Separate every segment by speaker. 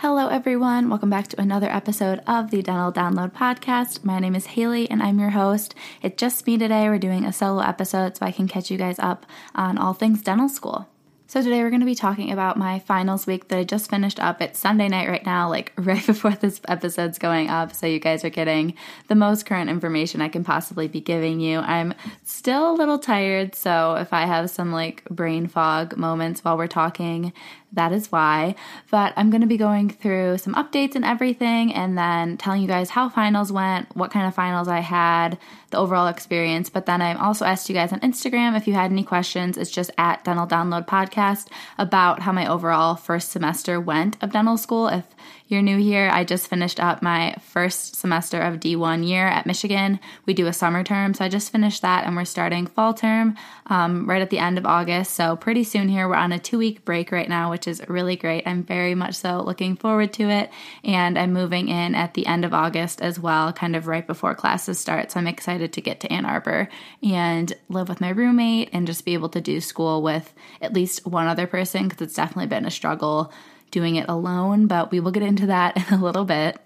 Speaker 1: Hello, everyone. Welcome back to another episode of the Dental Download Podcast. My name is Haley and I'm your host. It's just me today. We're doing a solo episode so I can catch you guys up on all things dental school. So, today we're going to be talking about my finals week that I just finished up. It's Sunday night right now, like right before this episode's going up. So, you guys are getting the most current information I can possibly be giving you. I'm still a little tired, so if I have some like brain fog moments while we're talking, that is why. But I'm going to be going through some updates and everything, and then telling you guys how finals went, what kind of finals I had, the overall experience. But then I also asked you guys on Instagram if you had any questions. It's just at Dental Download Podcast about how my overall first semester went of dental school. If you're new here, I just finished up my first semester of D1 year at Michigan. We do a summer term, so I just finished that and we're starting fall term um, right at the end of August. So, pretty soon here, we're on a two week break right now, which is really great. I'm very much so looking forward to it. And I'm moving in at the end of August as well, kind of right before classes start. So, I'm excited to get to Ann Arbor and live with my roommate and just be able to do school with at least one other person because it's definitely been a struggle doing it alone, but we will get into that in a little bit.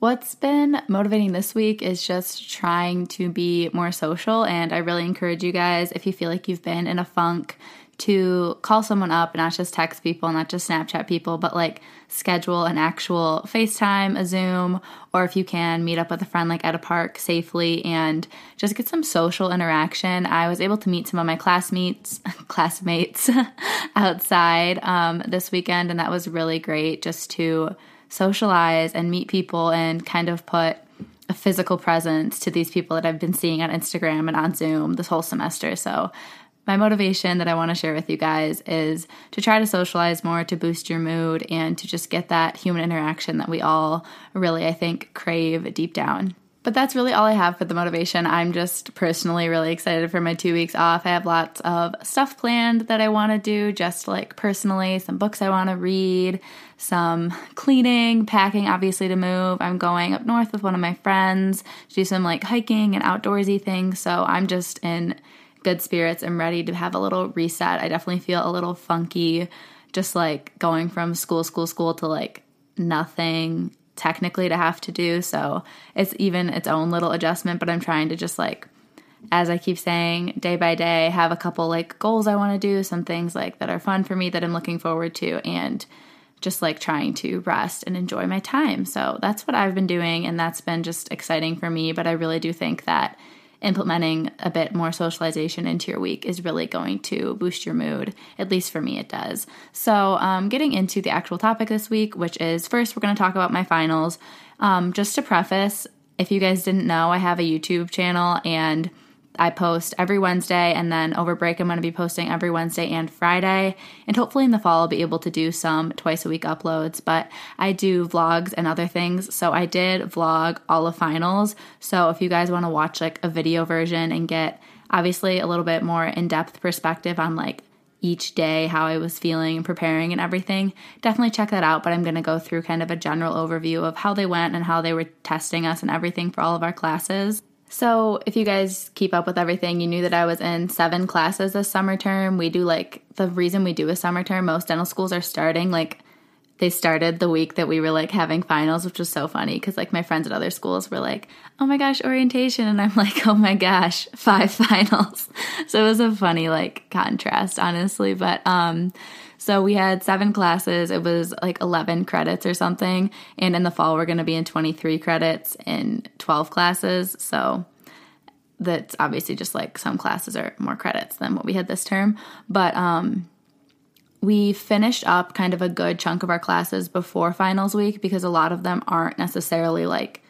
Speaker 1: What's been motivating this week is just trying to be more social, and I really encourage you guys if you feel like you've been in a funk to call someone up and not just text people, not just Snapchat people, but like schedule an actual FaceTime, a Zoom, or if you can, meet up with a friend like at a park safely and just get some social interaction. I was able to meet some of my classmates, classmates outside um, this weekend, and that was really great just to socialize and meet people and kind of put a physical presence to these people that I've been seeing on Instagram and on Zoom this whole semester. So my motivation that I want to share with you guys is to try to socialize more, to boost your mood, and to just get that human interaction that we all really, I think, crave deep down. But that's really all I have for the motivation. I'm just personally really excited for my two weeks off. I have lots of stuff planned that I want to do, just like personally, some books I want to read, some cleaning, packing, obviously, to move. I'm going up north with one of my friends to do some like hiking and outdoorsy things. So I'm just in good spirits and ready to have a little reset. I definitely feel a little funky just like going from school, school, school to like nothing technically to have to do. So it's even its own little adjustment, but I'm trying to just like as I keep saying, day by day, have a couple like goals I want to do, some things like that are fun for me that I'm looking forward to, and just like trying to rest and enjoy my time. So that's what I've been doing, and that's been just exciting for me. But I really do think that implementing a bit more socialization into your week is really going to boost your mood. At least for me, it does. So, um, getting into the actual topic this week, which is first, we're going to talk about my finals. Um, just to preface, if you guys didn't know, I have a YouTube channel and I post every Wednesday, and then over break, I'm going to be posting every Wednesday and Friday. And hopefully, in the fall, I'll be able to do some twice a week uploads. But I do vlogs and other things. So I did vlog all of finals. So if you guys want to watch like a video version and get obviously a little bit more in depth perspective on like each day, how I was feeling and preparing and everything, definitely check that out. But I'm going to go through kind of a general overview of how they went and how they were testing us and everything for all of our classes. So, if you guys keep up with everything, you knew that I was in seven classes this summer term. We do like the reason we do a summer term, most dental schools are starting like they started the week that we were like having finals, which was so funny because like my friends at other schools were like, oh my gosh, orientation. And I'm like, oh my gosh, five finals. so it was a funny like contrast, honestly. But, um, so we had seven classes. It was like 11 credits or something. And in the fall, we're going to be in 23 credits in 12 classes. So that's obviously just like some classes are more credits than what we had this term. But um, we finished up kind of a good chunk of our classes before finals week because a lot of them aren't necessarily like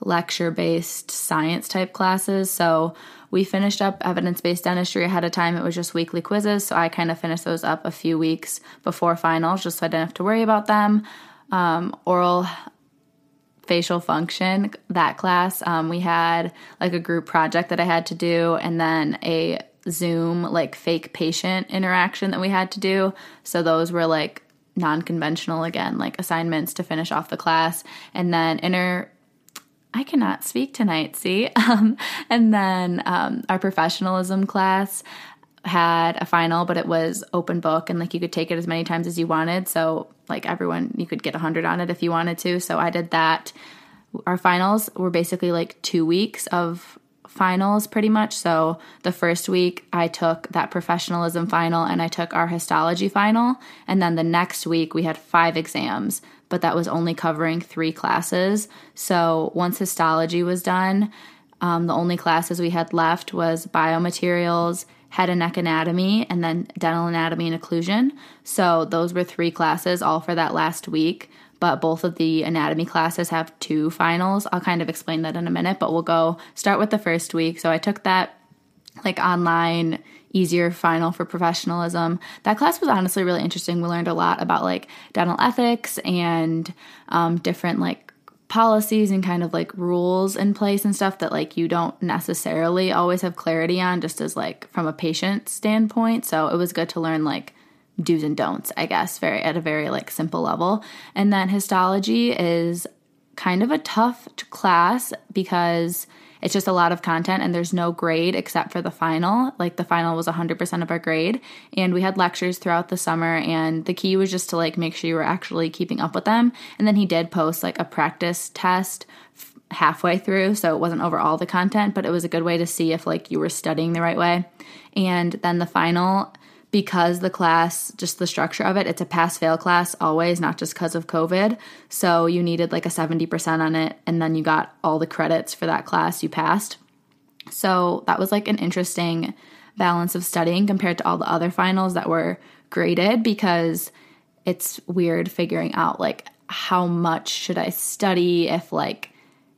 Speaker 1: lecture based science type classes. So we finished up evidence based dentistry ahead of time. It was just weekly quizzes. So I kind of finished those up a few weeks before finals just so I didn't have to worry about them. Um, oral facial function, that class, um, we had like a group project that I had to do and then a Zoom like fake patient interaction that we had to do. So those were like non conventional again, like assignments to finish off the class. And then inner I cannot speak tonight, see? Um, and then um, our professionalism class had a final, but it was open book and like you could take it as many times as you wanted. So like everyone, you could get 100 on it if you wanted to. So I did that. Our finals were basically like two weeks of finals pretty much. So the first week I took that professionalism final and I took our histology final. And then the next week we had five exams, but that was only covering three classes. So once histology was done, um, the only classes we had left was biomaterials, head and neck anatomy, and then dental anatomy and occlusion. So those were three classes all for that last week. But both of the anatomy classes have two finals. I'll kind of explain that in a minute, but we'll go start with the first week. So I took that like online easier final for professionalism. That class was honestly really interesting. We learned a lot about like dental ethics and um, different like policies and kind of like rules in place and stuff that like you don't necessarily always have clarity on just as like from a patient standpoint so it was good to learn like do's and don'ts i guess very at a very like simple level and then histology is kind of a tough class because it's just a lot of content and there's no grade except for the final. Like the final was 100% of our grade and we had lectures throughout the summer and the key was just to like make sure you were actually keeping up with them. And then he did post like a practice test halfway through so it wasn't over all the content but it was a good way to see if like you were studying the right way and then the final because the class, just the structure of it, it's a pass fail class always, not just because of COVID. So you needed like a 70% on it, and then you got all the credits for that class you passed. So that was like an interesting balance of studying compared to all the other finals that were graded because it's weird figuring out like how much should I study if like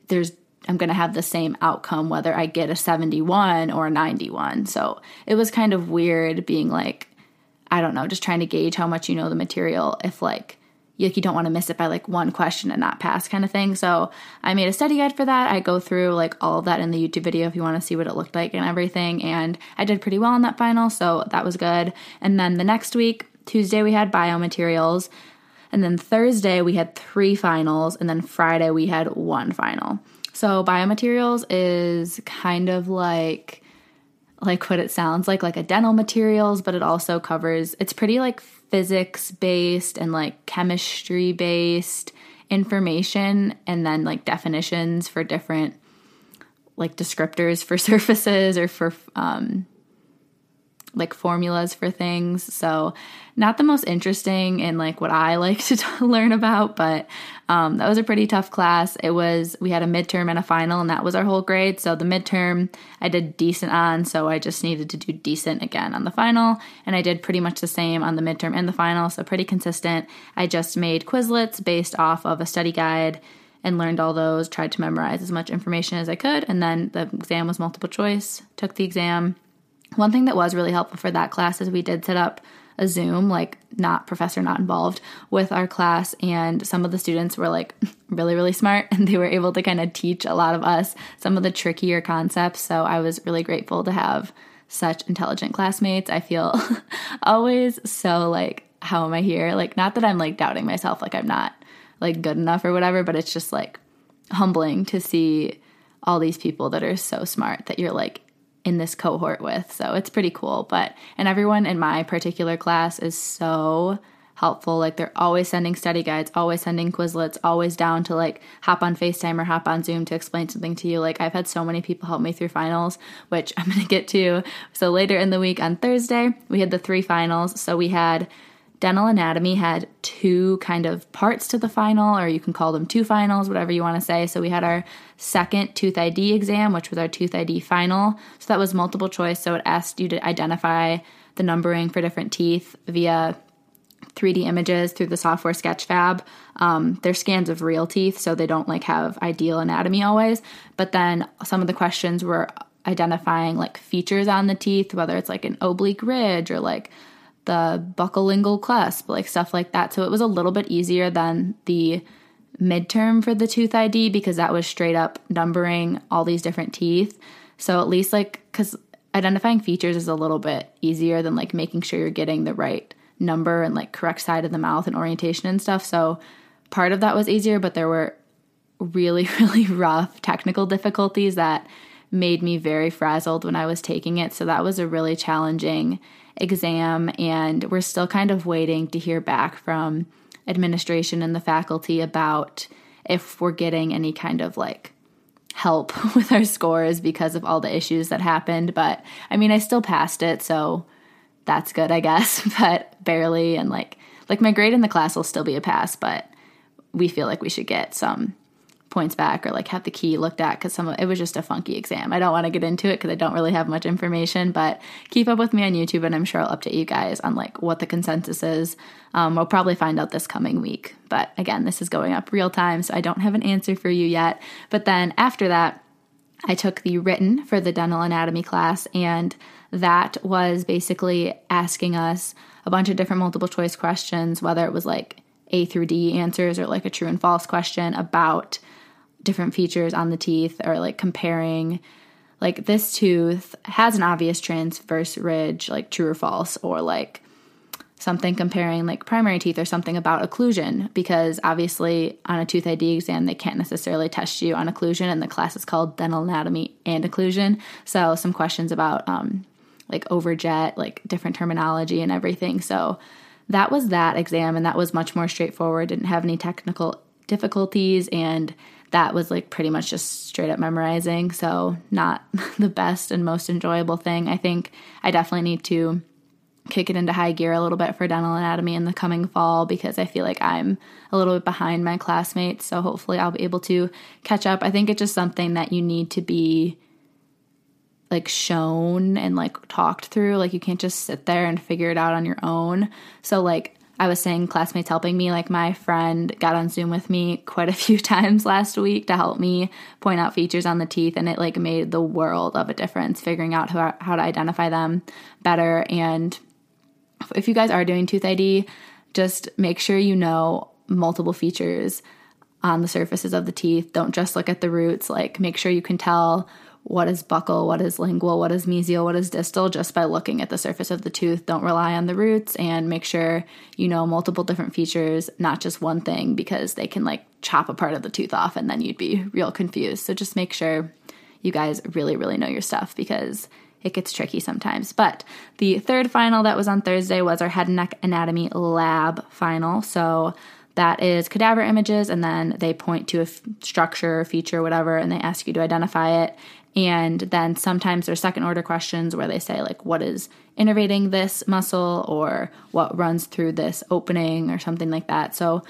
Speaker 1: there's I'm going to have the same outcome whether I get a 71 or a 91. So it was kind of weird being like, I don't know, just trying to gauge how much you know the material if like you, like you don't want to miss it by like one question and not pass kind of thing. So I made a study guide for that. I go through like all of that in the YouTube video if you want to see what it looked like and everything. And I did pretty well in that final, so that was good. And then the next week, Tuesday, we had biomaterials. And then Thursday, we had three finals. And then Friday, we had one final. So, biomaterials is kind of like like what it sounds like like a dental materials, but it also covers it's pretty like physics based and like chemistry based information and then like definitions for different like descriptors for surfaces or for um like formulas for things. So, not the most interesting and like what I like to t- learn about, but um, that was a pretty tough class. It was, we had a midterm and a final, and that was our whole grade. So, the midterm I did decent on, so I just needed to do decent again on the final. And I did pretty much the same on the midterm and the final, so pretty consistent. I just made Quizlets based off of a study guide and learned all those, tried to memorize as much information as I could, and then the exam was multiple choice, took the exam one thing that was really helpful for that class is we did set up a Zoom, like not professor not involved, with our class, and some of the students were like really, really smart, and they were able to kind of teach a lot of us some of the trickier concepts. So I was really grateful to have such intelligent classmates. I feel always so like, how am I here? Like, not that I'm like doubting myself, like I'm not like good enough or whatever, but it's just like humbling to see all these people that are so smart that you're like in this cohort with. So it's pretty cool. But, and everyone in my particular class is so helpful. Like they're always sending study guides, always sending Quizlets, always down to like hop on FaceTime or hop on Zoom to explain something to you. Like I've had so many people help me through finals, which I'm going to get to. So later in the week on Thursday, we had the three finals. So we had dental anatomy had two kind of parts to the final, or you can call them two finals, whatever you want to say. So we had our second tooth ID exam, which was our tooth ID final. So that was multiple choice. So it asked you to identify the numbering for different teeth via 3D images through the software Sketchfab. Um, they're scans of real teeth, so they don't like have ideal anatomy always. But then some of the questions were identifying like features on the teeth, whether it's like an oblique ridge or like the buccolingual clasp, like stuff like that. So it was a little bit easier than the midterm for the tooth ID because that was straight up numbering all these different teeth. So at least like cuz identifying features is a little bit easier than like making sure you're getting the right number and like correct side of the mouth and orientation and stuff. So part of that was easier, but there were really really rough technical difficulties that made me very frazzled when I was taking it. So that was a really challenging exam, and we're still kind of waiting to hear back from administration and the faculty about if we're getting any kind of like help with our scores because of all the issues that happened. But I mean, I still passed it, so that's good, I guess, but barely. And like, like my grade in the class will still be a pass, but we feel like we should get some points back or like have the key looked at because some of it was just a funky exam. I don't want to get into it because I don't really have much information, but keep up with me on YouTube and I'm sure I'll update you guys on like what the consensus is. Um, we'll probably find out this coming week, but again, this is going up real time, so I don't have an answer for you yet. But then after that, I took the written for the dental anatomy class, and that was basically asking us a bunch of different multiple choice questions, whether it was like A through D answers or like a true and false question about different features on the teeth or like comparing. Like this tooth has an obvious transverse ridge like true or false or like something comparing like primary teeth or something about occlusion because obviously on a tooth ID exam they can't necessarily test you on occlusion and the class is called dental anatomy and occlusion. So some questions about um, like overjet like different terminology and everything. So that was that exam and that was much more straightforward didn't have any technical difficulties and that was like pretty much just straight up memorizing. So, not the best and most enjoyable thing. I think I definitely need to kick it into high gear a little bit for dental anatomy in the coming fall because I feel like I'm a little bit behind my classmates. So, hopefully, I'll be able to catch up. I think it's just something that you need to be like shown and like talked through. Like, you can't just sit there and figure it out on your own. So, like, I was saying classmates helping me. Like my friend got on Zoom with me quite a few times last week to help me point out features on the teeth, and it like made the world of a difference figuring out how, how to identify them better. And if you guys are doing tooth ID, just make sure you know multiple features on the surfaces of the teeth. Don't just look at the roots. Like make sure you can tell what is buccal, what is lingual, what is mesial, what is distal, just by looking at the surface of the tooth. Don't rely on the roots and make sure you know multiple different features, not just one thing, because they can like chop a part of the tooth off and then you'd be real confused. So just make sure you guys really, really know your stuff because it gets tricky sometimes. But the third final that was on Thursday was our head and neck anatomy lab final. So that is cadaver images, and then they point to a f- structure, feature, whatever, and they ask you to identify it. And then sometimes there's second order questions where they say, like, what is innervating this muscle or what runs through this opening or something like that. So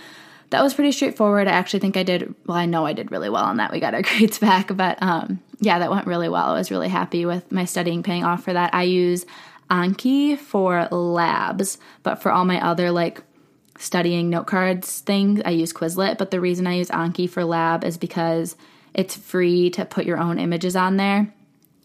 Speaker 1: that was pretty straightforward. I actually think I did, well, I know I did really well on that. We got our grades back, but um, yeah, that went really well. I was really happy with my studying paying off for that. I use Anki for labs, but for all my other like studying note cards things, I use Quizlet. But the reason I use Anki for lab is because it's free to put your own images on there.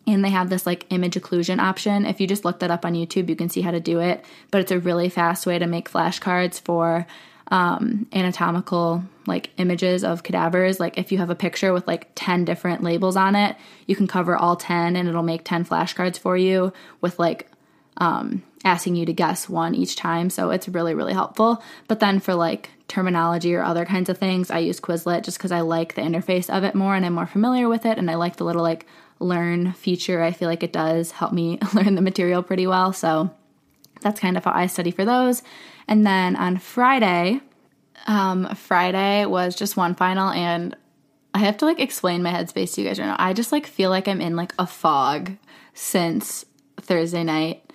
Speaker 1: And they have this like image occlusion option. If you just look that up on YouTube, you can see how to do it. But it's a really fast way to make flashcards for um, anatomical like images of cadavers. Like if you have a picture with like 10 different labels on it, you can cover all 10 and it'll make 10 flashcards for you with like um, asking you to guess one each time. So it's really, really helpful. But then for like terminology or other kinds of things, I use Quizlet just because I like the interface of it more and I'm more familiar with it. And I like the little like learn feature. I feel like it does help me learn the material pretty well. So that's kind of how I study for those. And then on Friday, um, Friday was just one final and I have to like explain my headspace to you guys right now. I just like feel like I'm in like a fog since Thursday night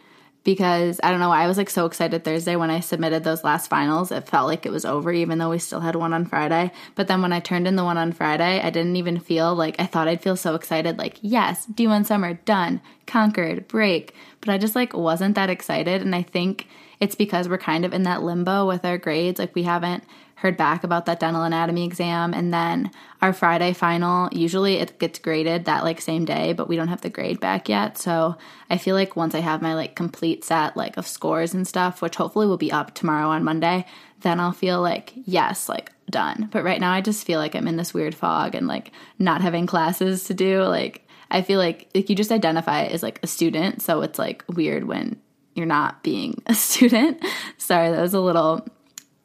Speaker 1: because I don't know I was like so excited Thursday when I submitted those last finals. It felt like it was over, even though we still had one on Friday. But then when I turned in the one on Friday, I didn't even feel like I thought I'd feel so excited, like, yes, D1 summer, done, conquered, break. But I just like wasn't that excited. And I think it's because we're kind of in that limbo with our grades. Like, we haven't heard back about that dental anatomy exam and then our friday final usually it gets graded that like same day but we don't have the grade back yet. So i feel like once i have my like complete set like of scores and stuff which hopefully will be up tomorrow on monday then i'll feel like yes like done. But right now i just feel like i'm in this weird fog and like not having classes to do. Like i feel like like you just identify as like a student so it's like weird when you're not being a student. Sorry that was a little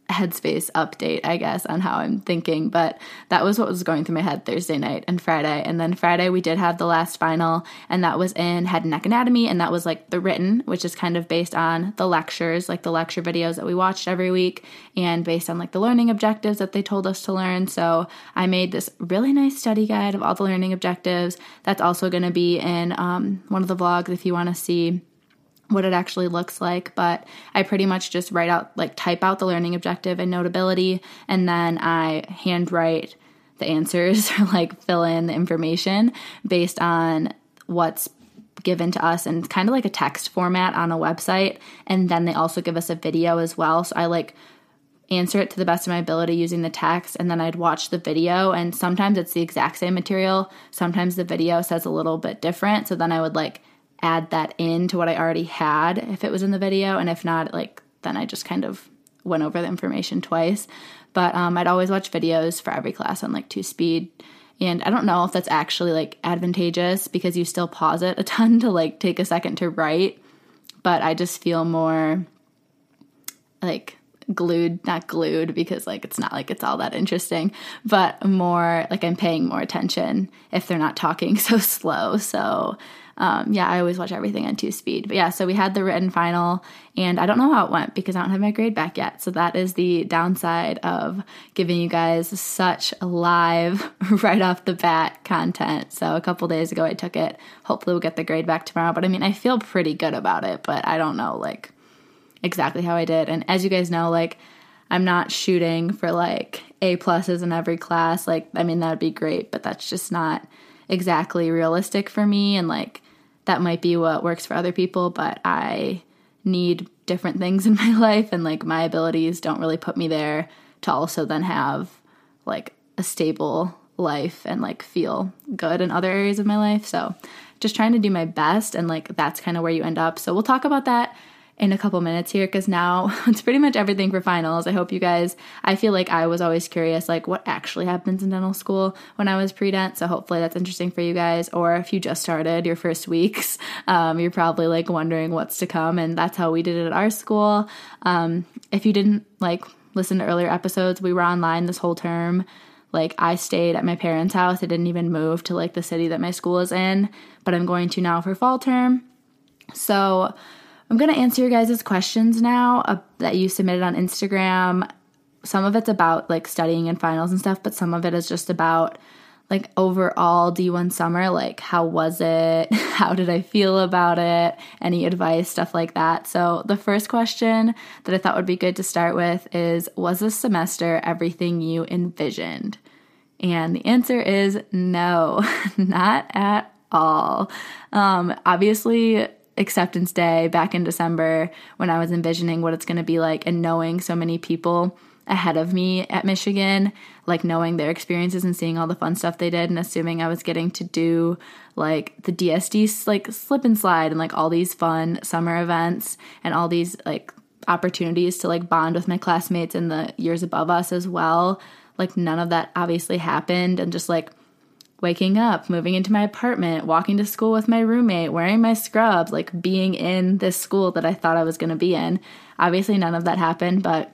Speaker 1: headspace update, I guess, on how I'm thinking. But that was what was going through my head Thursday night and Friday. And then Friday, we did have the last final, and that was in head and neck anatomy. And that was like the written, which is kind of based on the lectures, like the lecture videos that we watched every week, and based on like the learning objectives that they told us to learn. So I made this really nice study guide of all the learning objectives. That's also going to be in um, one of the vlogs if you want to see what it actually looks like, but I pretty much just write out, like, type out the learning objective and notability, and then I handwrite the answers or like fill in the information based on what's given to us and kind of like a text format on a website. And then they also give us a video as well. So I like answer it to the best of my ability using the text and then I'd watch the video and sometimes it's the exact same material sometimes the video says a little bit different so then I would like add that in to what I already had if it was in the video. And if not, like, then I just kind of went over the information twice. But um, I'd always watch videos for every class on like two speed. And I don't know if that's actually like advantageous because you still pause it a ton to like take a second to write. But I just feel more like glued, not glued because like it's not like it's all that interesting, but more like I'm paying more attention if they're not talking so slow. So um, yeah, I always watch everything on two speed. But yeah, so we had the written final, and I don't know how it went because I don't have my grade back yet. So that is the downside of giving you guys such live, right off the bat content. So a couple days ago, I took it. Hopefully, we'll get the grade back tomorrow. But I mean, I feel pretty good about it, but I don't know like exactly how I did. And as you guys know, like, I'm not shooting for like A pluses in every class. Like, I mean, that'd be great, but that's just not exactly realistic for me. And like, that might be what works for other people, but I need different things in my life and like my abilities don't really put me there to also then have like a stable life and like feel good in other areas of my life. So just trying to do my best and like that's kind of where you end up. So we'll talk about that in a couple minutes here because now it's pretty much everything for finals. I hope you guys, I feel like I was always curious, like what actually happens in dental school when I was pre dent. So hopefully that's interesting for you guys. Or if you just started your first weeks, um, you're probably like wondering what's to come. And that's how we did it at our school. Um, if you didn't like listen to earlier episodes, we were online this whole term. Like I stayed at my parents' house. I didn't even move to like the city that my school is in, but I'm going to now for fall term. So I'm going to answer your guys' questions now uh, that you submitted on Instagram. Some of it's about like studying and finals and stuff, but some of it is just about like overall D1 summer. Like, how was it? How did I feel about it? Any advice, stuff like that. So, the first question that I thought would be good to start with is Was this semester everything you envisioned? And the answer is no, not at all. Um, obviously, acceptance day back in December when I was envisioning what it's going to be like and knowing so many people ahead of me at Michigan, like knowing their experiences and seeing all the fun stuff they did and assuming I was getting to do like the DSD like slip and slide and like all these fun summer events and all these like opportunities to like bond with my classmates in the years above us as well. Like none of that obviously happened and just like waking up, moving into my apartment, walking to school with my roommate, wearing my scrubs, like being in this school that I thought I was going to be in. Obviously, none of that happened, but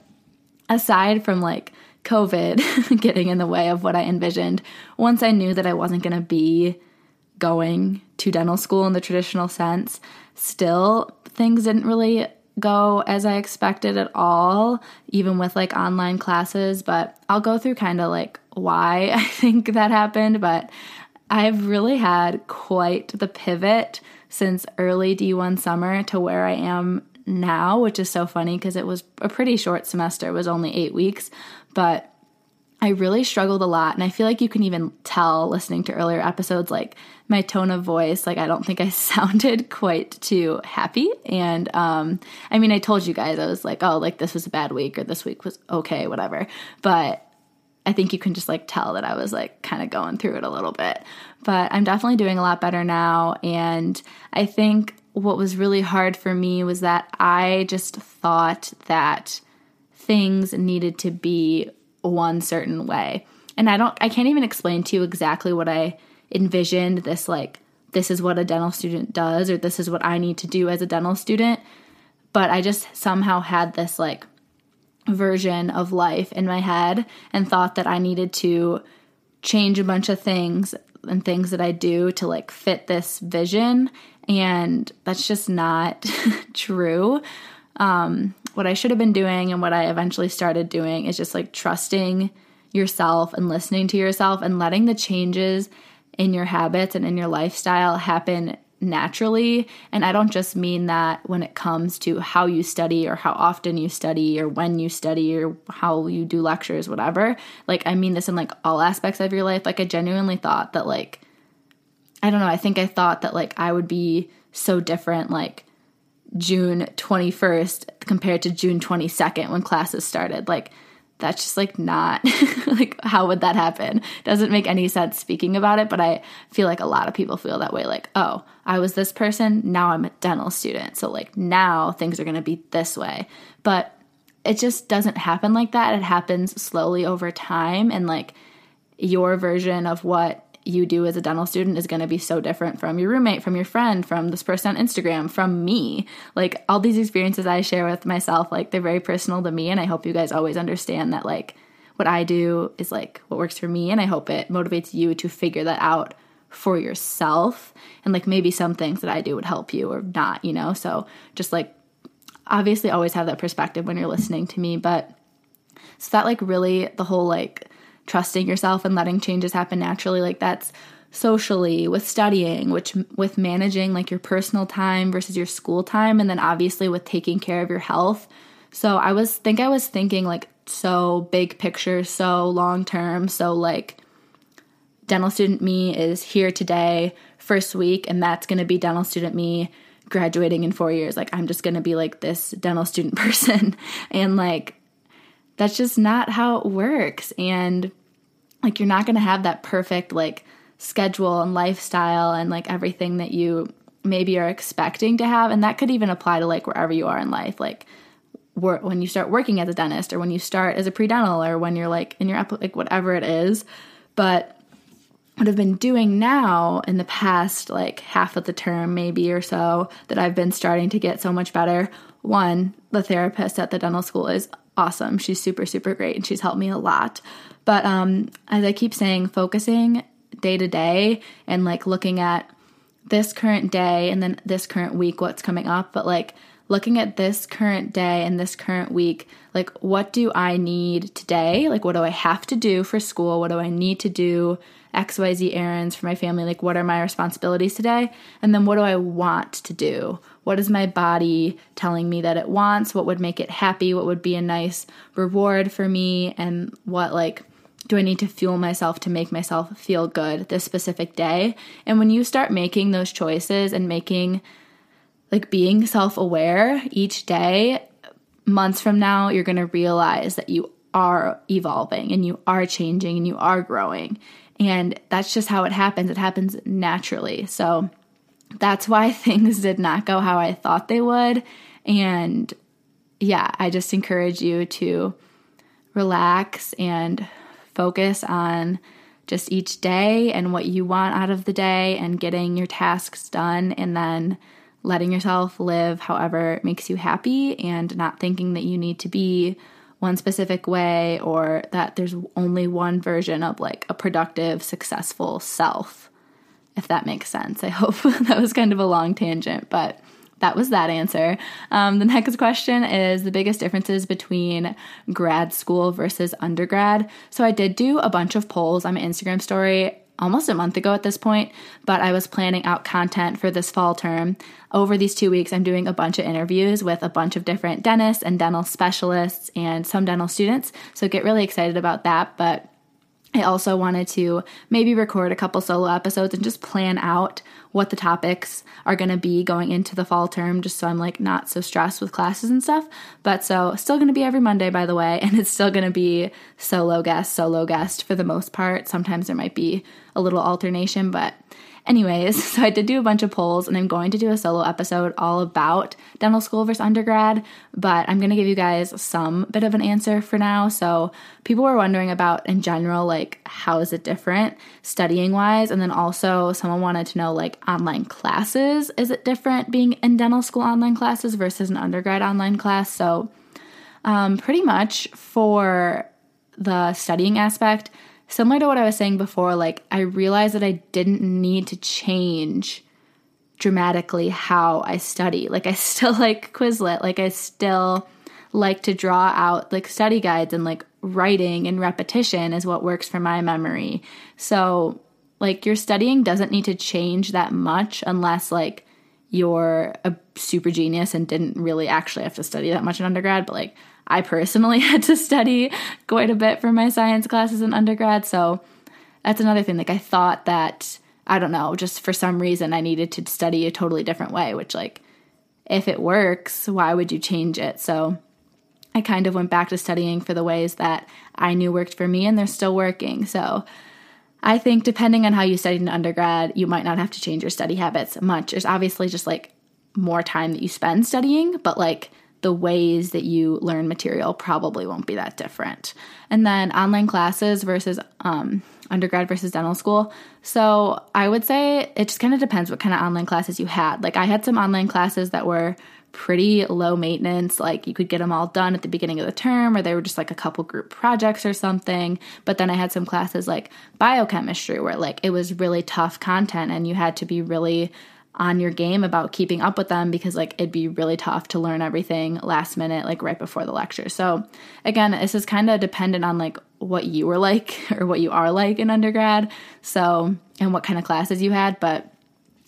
Speaker 1: aside from like COVID getting in the way of what I envisioned, once I knew that I wasn't going to be going to dental school in the traditional sense, still things didn't really go as I expected at all, even with like online classes. But I'll go through kind of like why I think that happened. But I've really had quite the pivot since early D1 summer to where I am now, which is so funny because it was a pretty short semester. It was only eight weeks, but I really struggled a lot. And I feel like you can even tell listening to earlier episodes, like my tone of voice, like I don't think I sounded quite too happy. And um, I mean, I told you guys, I was like, oh, like this was a bad week or this week was okay, whatever. But I think you can just like tell that I was like kind of going through it a little bit. But I'm definitely doing a lot better now. And I think what was really hard for me was that I just thought that things needed to be one certain way. And I don't I can't even explain to you exactly what I envisioned this like this is what a dental student does or this is what I need to do as a dental student, but I just somehow had this like version of life in my head and thought that I needed to change a bunch of things and things that I do to like fit this vision. And that's just not true. Um, what I should have been doing and what I eventually started doing is just like trusting yourself and listening to yourself and letting the changes in your habits and in your lifestyle happen naturally. And I don't just mean that when it comes to how you study or how often you study or when you study or how you do lectures, whatever. Like, I mean this in like all aspects of your life. Like, I genuinely thought that, like, I don't know, I think I thought that like I would be so different, like, June 21st compared to June 22nd when classes started. Like, that's just like not like how would that happen doesn't make any sense speaking about it but i feel like a lot of people feel that way like oh i was this person now i'm a dental student so like now things are going to be this way but it just doesn't happen like that it happens slowly over time and like your version of what you do as a dental student is going to be so different from your roommate, from your friend, from this person on Instagram, from me. Like all these experiences I share with myself, like they're very personal to me. And I hope you guys always understand that, like, what I do is like what works for me. And I hope it motivates you to figure that out for yourself. And like maybe some things that I do would help you or not, you know? So just like obviously always have that perspective when you're listening to me. But so that like really the whole like trusting yourself and letting changes happen naturally like that's socially with studying which with managing like your personal time versus your school time and then obviously with taking care of your health so i was think i was thinking like so big picture so long term so like dental student me is here today first week and that's going to be dental student me graduating in 4 years like i'm just going to be like this dental student person and like that's just not how it works. And like, you're not going to have that perfect, like, schedule and lifestyle and like everything that you maybe are expecting to have. And that could even apply to like wherever you are in life. Like, when you start working as a dentist or when you start as a pre-dental or when you're like in your like whatever it is but what I've been doing now in the past like half of the term maybe or so that I've been starting to get so much better one the therapist at the dental school is awesome. She's super, super great and she's helped me a lot. But um, as I keep saying, focusing day to day and like looking at this current day and then this current week, what's coming up, but like looking at this current day and this current week, like what do I need today? Like, what do I have to do for school? What do I need to do? XYZ errands for my family. Like, what are my responsibilities today? And then what do I want to do? What is my body telling me that it wants? What would make it happy? What would be a nice reward for me? And what, like, do I need to fuel myself to make myself feel good this specific day? And when you start making those choices and making, like, being self aware each day, months from now, you're gonna realize that you are evolving and you are changing and you are growing. And that's just how it happens. It happens naturally. So, that's why things did not go how I thought they would. And yeah, I just encourage you to relax and focus on just each day and what you want out of the day and getting your tasks done and then letting yourself live however makes you happy and not thinking that you need to be one specific way or that there's only one version of like a productive, successful self if that makes sense. I hope that was kind of a long tangent, but that was that answer. Um, the next question is the biggest differences between grad school versus undergrad. So I did do a bunch of polls on my Instagram story almost a month ago at this point, but I was planning out content for this fall term. Over these two weeks, I'm doing a bunch of interviews with a bunch of different dentists and dental specialists and some dental students. So get really excited about that. But I also wanted to maybe record a couple solo episodes and just plan out what the topics are going to be going into the fall term just so I'm like not so stressed with classes and stuff. But so still going to be every Monday by the way and it's still going to be solo guest, solo guest for the most part. Sometimes there might be a little alternation, but Anyways, so I did do a bunch of polls and I'm going to do a solo episode all about dental school versus undergrad, but I'm going to give you guys some bit of an answer for now. So, people were wondering about in general, like, how is it different studying wise? And then also, someone wanted to know, like, online classes. Is it different being in dental school online classes versus an undergrad online class? So, Um, pretty much for the studying aspect, similar to what I was saying before, like I realized that I didn't need to change dramatically how I study. Like I still like Quizlet, like I still like to draw out like study guides and like writing and repetition is what works for my memory. So, like your studying doesn't need to change that much unless like you're a super genius and didn't really actually have to study that much in undergrad, but like I personally had to study quite a bit for my science classes in undergrad. So that's another thing. Like, I thought that, I don't know, just for some reason, I needed to study a totally different way, which, like, if it works, why would you change it? So I kind of went back to studying for the ways that I knew worked for me, and they're still working. So I think depending on how you studied in undergrad, you might not have to change your study habits much. There's obviously just like more time that you spend studying, but like the ways that you learn material probably won't be that different. And then online classes versus um, undergrad versus dental school. So I would say it just kind of depends what kind of online classes you had. Like I had some online classes that were pretty low maintenance. Like you could get them all done at the beginning of the term, or they were just like a couple group projects or something. But then I had some classes like biochemistry where like it was really tough content and you had to be really on your game about keeping up with them because like it'd be really tough to learn everything last minute like right before the lecture. So again, this is kind of dependent on like what you were like or what you are like in undergrad. So and what kind of classes you had, but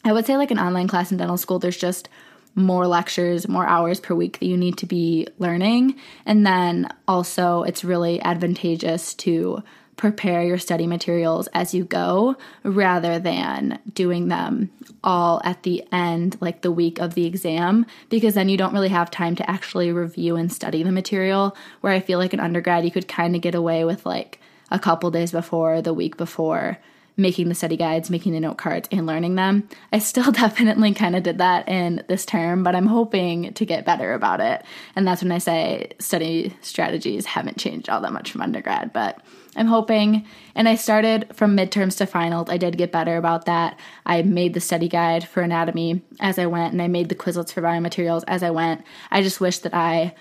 Speaker 1: I would say like an online class in dental school there's just more lectures, more hours per week that you need to be learning. And then also it's really advantageous to prepare your study materials as you go rather than doing them all at the end, like the week of the exam, because then you don't really have time to actually review and study the material. Where I feel like an undergrad, you could kind of get away with like a couple days before, the week before, making the study guides, making the note cards, and learning them. I still definitely kind of did that in this term, but I'm hoping to get better about it. And that's when I say study strategies haven't changed all that much from undergrad, but I'm hoping. And I started from midterms to finals. I did get better about that. I made the study guide for anatomy as I went, and I made the Quizlets for biomaterials as I went. I just wish that I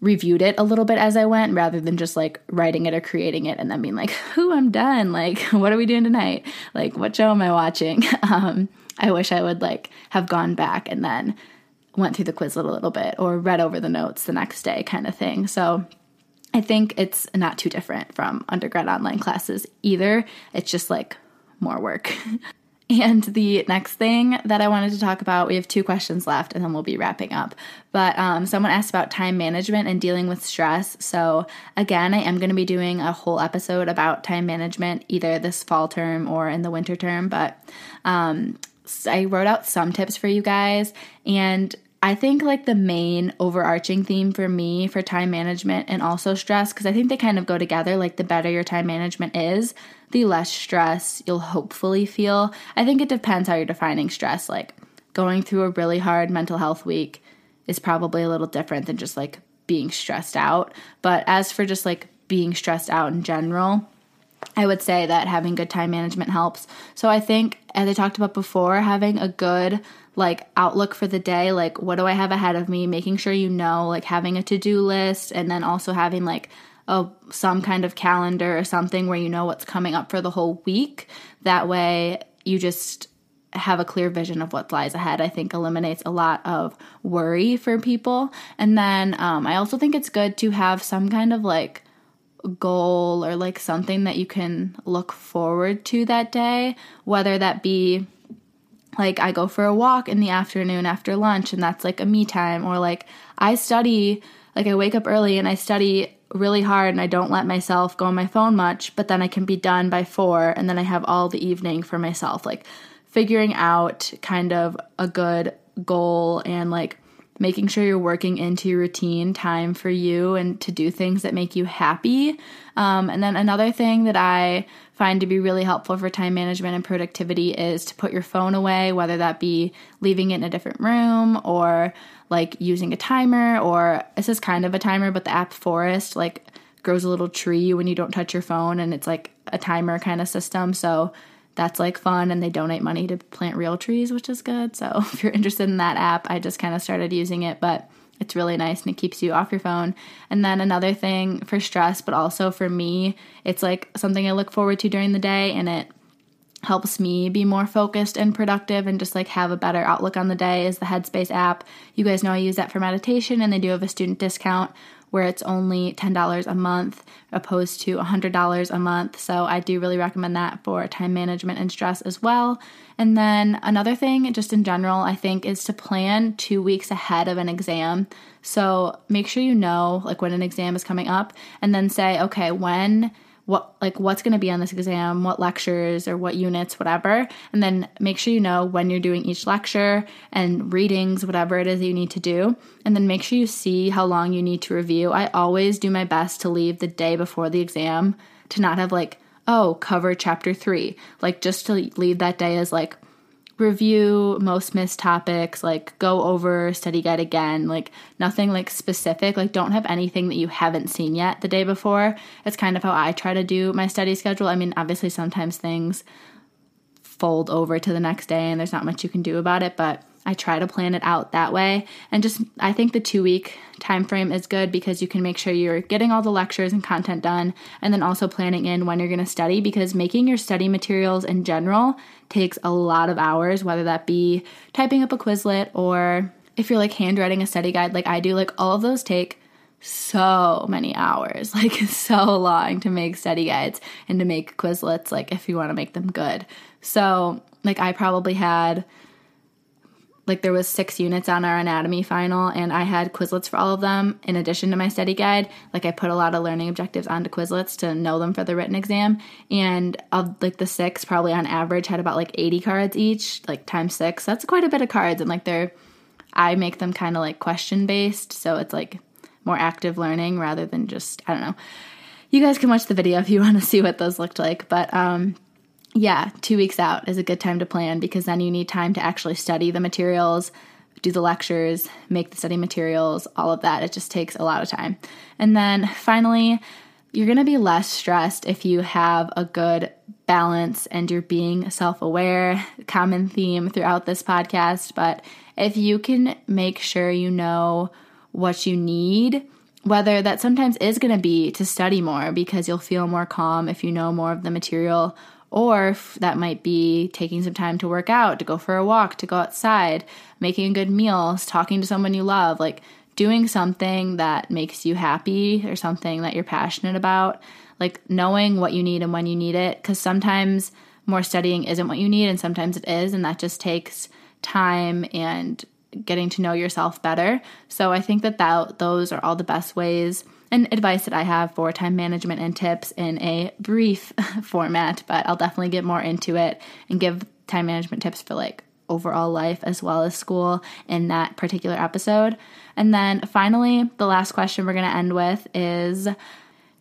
Speaker 1: reviewed it a little bit as I went rather than just like writing it or creating it and then being like, "Who I'm done. Like, what are we doing tonight? Like, what show am I watching?" Um, I wish I would like have gone back and then went through the Quizlet a little bit or read over the notes the next day, kind of thing. So I think it's not too different from undergrad online classes either. It's just like more work. and the next thing that I wanted to talk about, we have two questions left and then we'll be wrapping up. But um, someone asked about time management and dealing with stress. So, again, I am going to be doing a whole episode about time management either this fall term or in the winter term. But um, I wrote out some tips for you guys. And I think like the main overarching theme for me for time management and also stress, because I think they kind of go together, like the better your time management is, the less stress you'll hopefully feel. I think it depends how you're defining stress. Like going through a really hard mental health week is probably a little different than just like being stressed out. But as for just like being stressed out in general, I would say that having good time management helps. So I think, as I talked about before, having a good like outlook for the day like what do i have ahead of me? Making sure you know like having a to-do list and then also having like a some kind of calendar or something where you know what's coming up for the whole week. That way you just have a clear vision of what lies ahead i think eliminates a lot of worry for people. And then um, i also think it's good to have some kind of like goal or like something that you can look forward to that day whether that be like I go for a walk in the afternoon after lunch and that's like a me time or like I study like I wake up early and I study really hard and I don't let myself go on my phone much, but then I can be done by 4 and then I have all the evening for myself. Like figuring out kind of a good goal and like making sure you're working into your routine time for you and to do things that make you happy. Um, and then another thing that I find to be really helpful for time management and productivity is to put your phone away, whether that be leaving it in a different room or like using a timer, or this is kind of a timer, but the app Forest like grows a little tree when you don't touch your phone and it's like a timer kind of system. So that's like fun and they donate money to plant real trees, which is good. So if you're interested in that app, I just kind of started using it, but It's really nice and it keeps you off your phone. And then another thing for stress, but also for me, it's like something I look forward to during the day and it helps me be more focused and productive and just like have a better outlook on the day is the Headspace app. You guys know I use that for meditation and they do have a student discount where it's only $10 a month opposed to $100 a month. So I do really recommend that for time management and stress as well. And then another thing, just in general, I think is to plan two weeks ahead of an exam. So make sure you know like when an exam is coming up and then say, okay, when what like what's going to be on this exam, what lectures or what units, whatever, and then make sure you know when you're doing each lecture and readings, whatever it is that you need to do, and then make sure you see how long you need to review. I always do my best to leave the day before the exam to not have like, oh, cover chapter 3, like just to leave that day as like review most missed topics, like go over study guide again, like nothing like specific, like don't have anything that you haven't seen yet the day before. It's kind of how I try to do my study schedule. I mean, obviously sometimes things fold over to the next day and there's not much you can do about it, but I try to plan it out that way. And just I think the 2 week time frame is good because you can make sure you're getting all the lectures and content done and then also planning in when you're going to study because making your study materials in general takes a lot of hours whether that be typing up a Quizlet or if you're like handwriting a study guide like I do like all of those take so many hours like so long to make study guides and to make Quizlets like if you want to make them good. So like I probably had like there was six units on our anatomy final and i had quizlets for all of them. In addition to my study guide like i put a lot of learning objectives onto quizlets to know them for the written exam. And of like the six probably on average had about like 80 cards each like times six. That's quite a bit of cards and like they're i make them kind of like question based so it's like more active learning rather than just i don't know. You guys can watch the video if you want to see what those looked like but um yeah, two weeks out is a good time to plan because then you need time to actually study the materials, do the lectures, make the study materials, all of that. It just takes a lot of time. And then finally, you're going to be less stressed if you have a good balance and you're being self aware. Common theme throughout this podcast. But if you can make sure you know what you need, whether that sometimes is going to be to study more because you'll feel more calm if you know more of the material, or that might be taking some time to work out, to go for a walk, to go outside, making a good meal, talking to someone you love, like doing something that makes you happy or something that you're passionate about, like knowing what you need and when you need it. Because sometimes more studying isn't what you need, and sometimes it is, and that just takes time and getting to know yourself better. So I think that, that those are all the best ways and advice that I have for time management and tips in a brief format, but I'll definitely get more into it and give time management tips for like overall life as well as school in that particular episode. And then finally, the last question we're going to end with is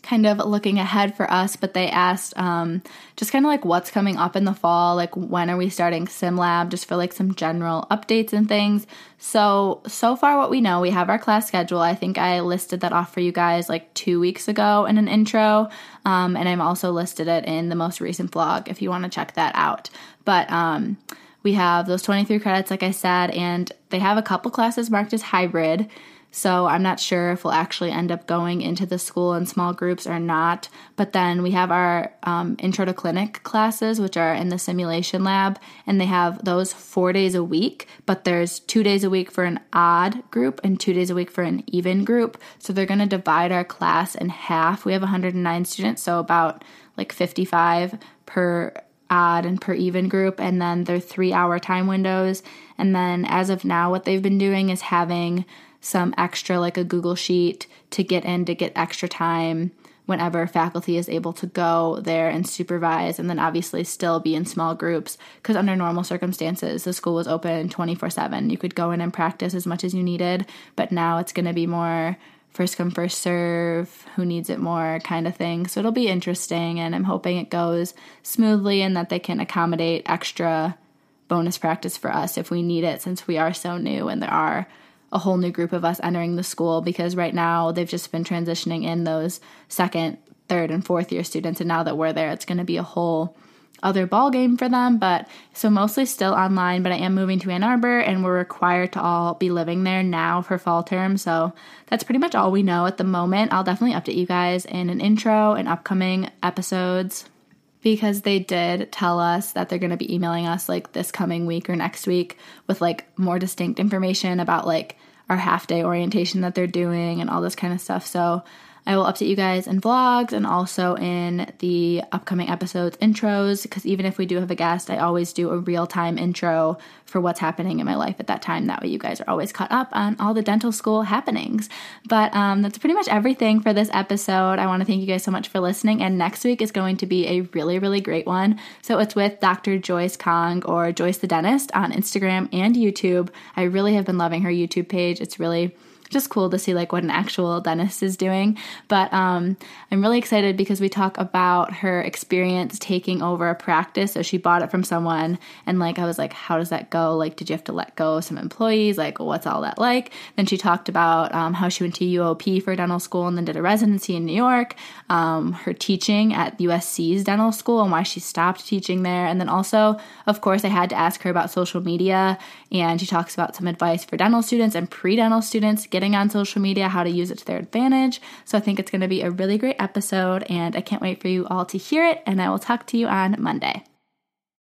Speaker 1: kind of looking ahead for us, but they asked um, just kind of like what's coming up in the fall, like when are we starting SimLab, just for like some general updates and things. So, so far, what we know, we have our class schedule. I think I listed that off for you guys like two weeks ago in an intro, um, and I'm also listed it in the most recent vlog if you want to check that out. But, um, we have those 23 credits, like I said, and they have a couple classes marked as hybrid. So I'm not sure if we'll actually end up going into the school in small groups or not. But then we have our um, intro to clinic classes, which are in the simulation lab, and they have those four days a week. But there's two days a week for an odd group and two days a week for an even group. So they're going to divide our class in half. We have 109 students, so about like 55 per odd and per even group and then they're three hour time windows and then as of now what they've been doing is having some extra, like a Google Sheet, to get in to get extra time whenever faculty is able to go there and supervise, and then obviously still be in small groups. Because under normal circumstances, the school was open 24 7. You could go in and practice as much as you needed, but now it's going to be more first come, first serve, who needs it more kind of thing. So it'll be interesting, and I'm hoping it goes smoothly and that they can accommodate extra bonus practice for us if we need it since we are so new and there are a whole new group of us entering the school because right now they've just been transitioning in those second, third, and fourth year students. And now that we're there, it's going to be a whole other ball game for them. But so mostly still online but i am moving to ann arbor and we're required to all be living there now for fall term. So that's pretty much all we know at the moment. I'll definitely update you guys in an intro and upcoming episodes because they did tell us that they're going to be emailing us like this coming week or next week with like more distinct information about like our half day orientation that they're doing and all this kind of stuff. So I will update you guys in vlogs and also in the upcoming episodes intros because even if we do have a guest, I always do a real time intro for what's happening in my life at that time. That way, you guys are always caught up on all the dental school happenings. But um, that's pretty much everything for this episode. I want to thank you guys so much for listening. And next week is going to be a really, really great one. So it's with Dr. Joyce Kong or Joyce the Dentist on Instagram and YouTube. I really have been loving her YouTube page. It's really just cool to see like what an actual dentist is doing. But um, I'm really excited because we talk about her experience taking over a practice. So she bought it from someone, and like I was like, how does that go? Like, did you have to let go of some employees? Like, what's all that like? Then she talked about um, how she went to UOP for dental school and then did a residency in New York. Um, her teaching at USC's dental school and why she stopped teaching there. And then also, of course, I had to ask her about social media, and she talks about some advice for dental students and pre-dental students getting on social media, how to use it to their advantage. So I think it's going to be a really great episode, and I can't wait for you all to hear it. And I will talk to you on Monday.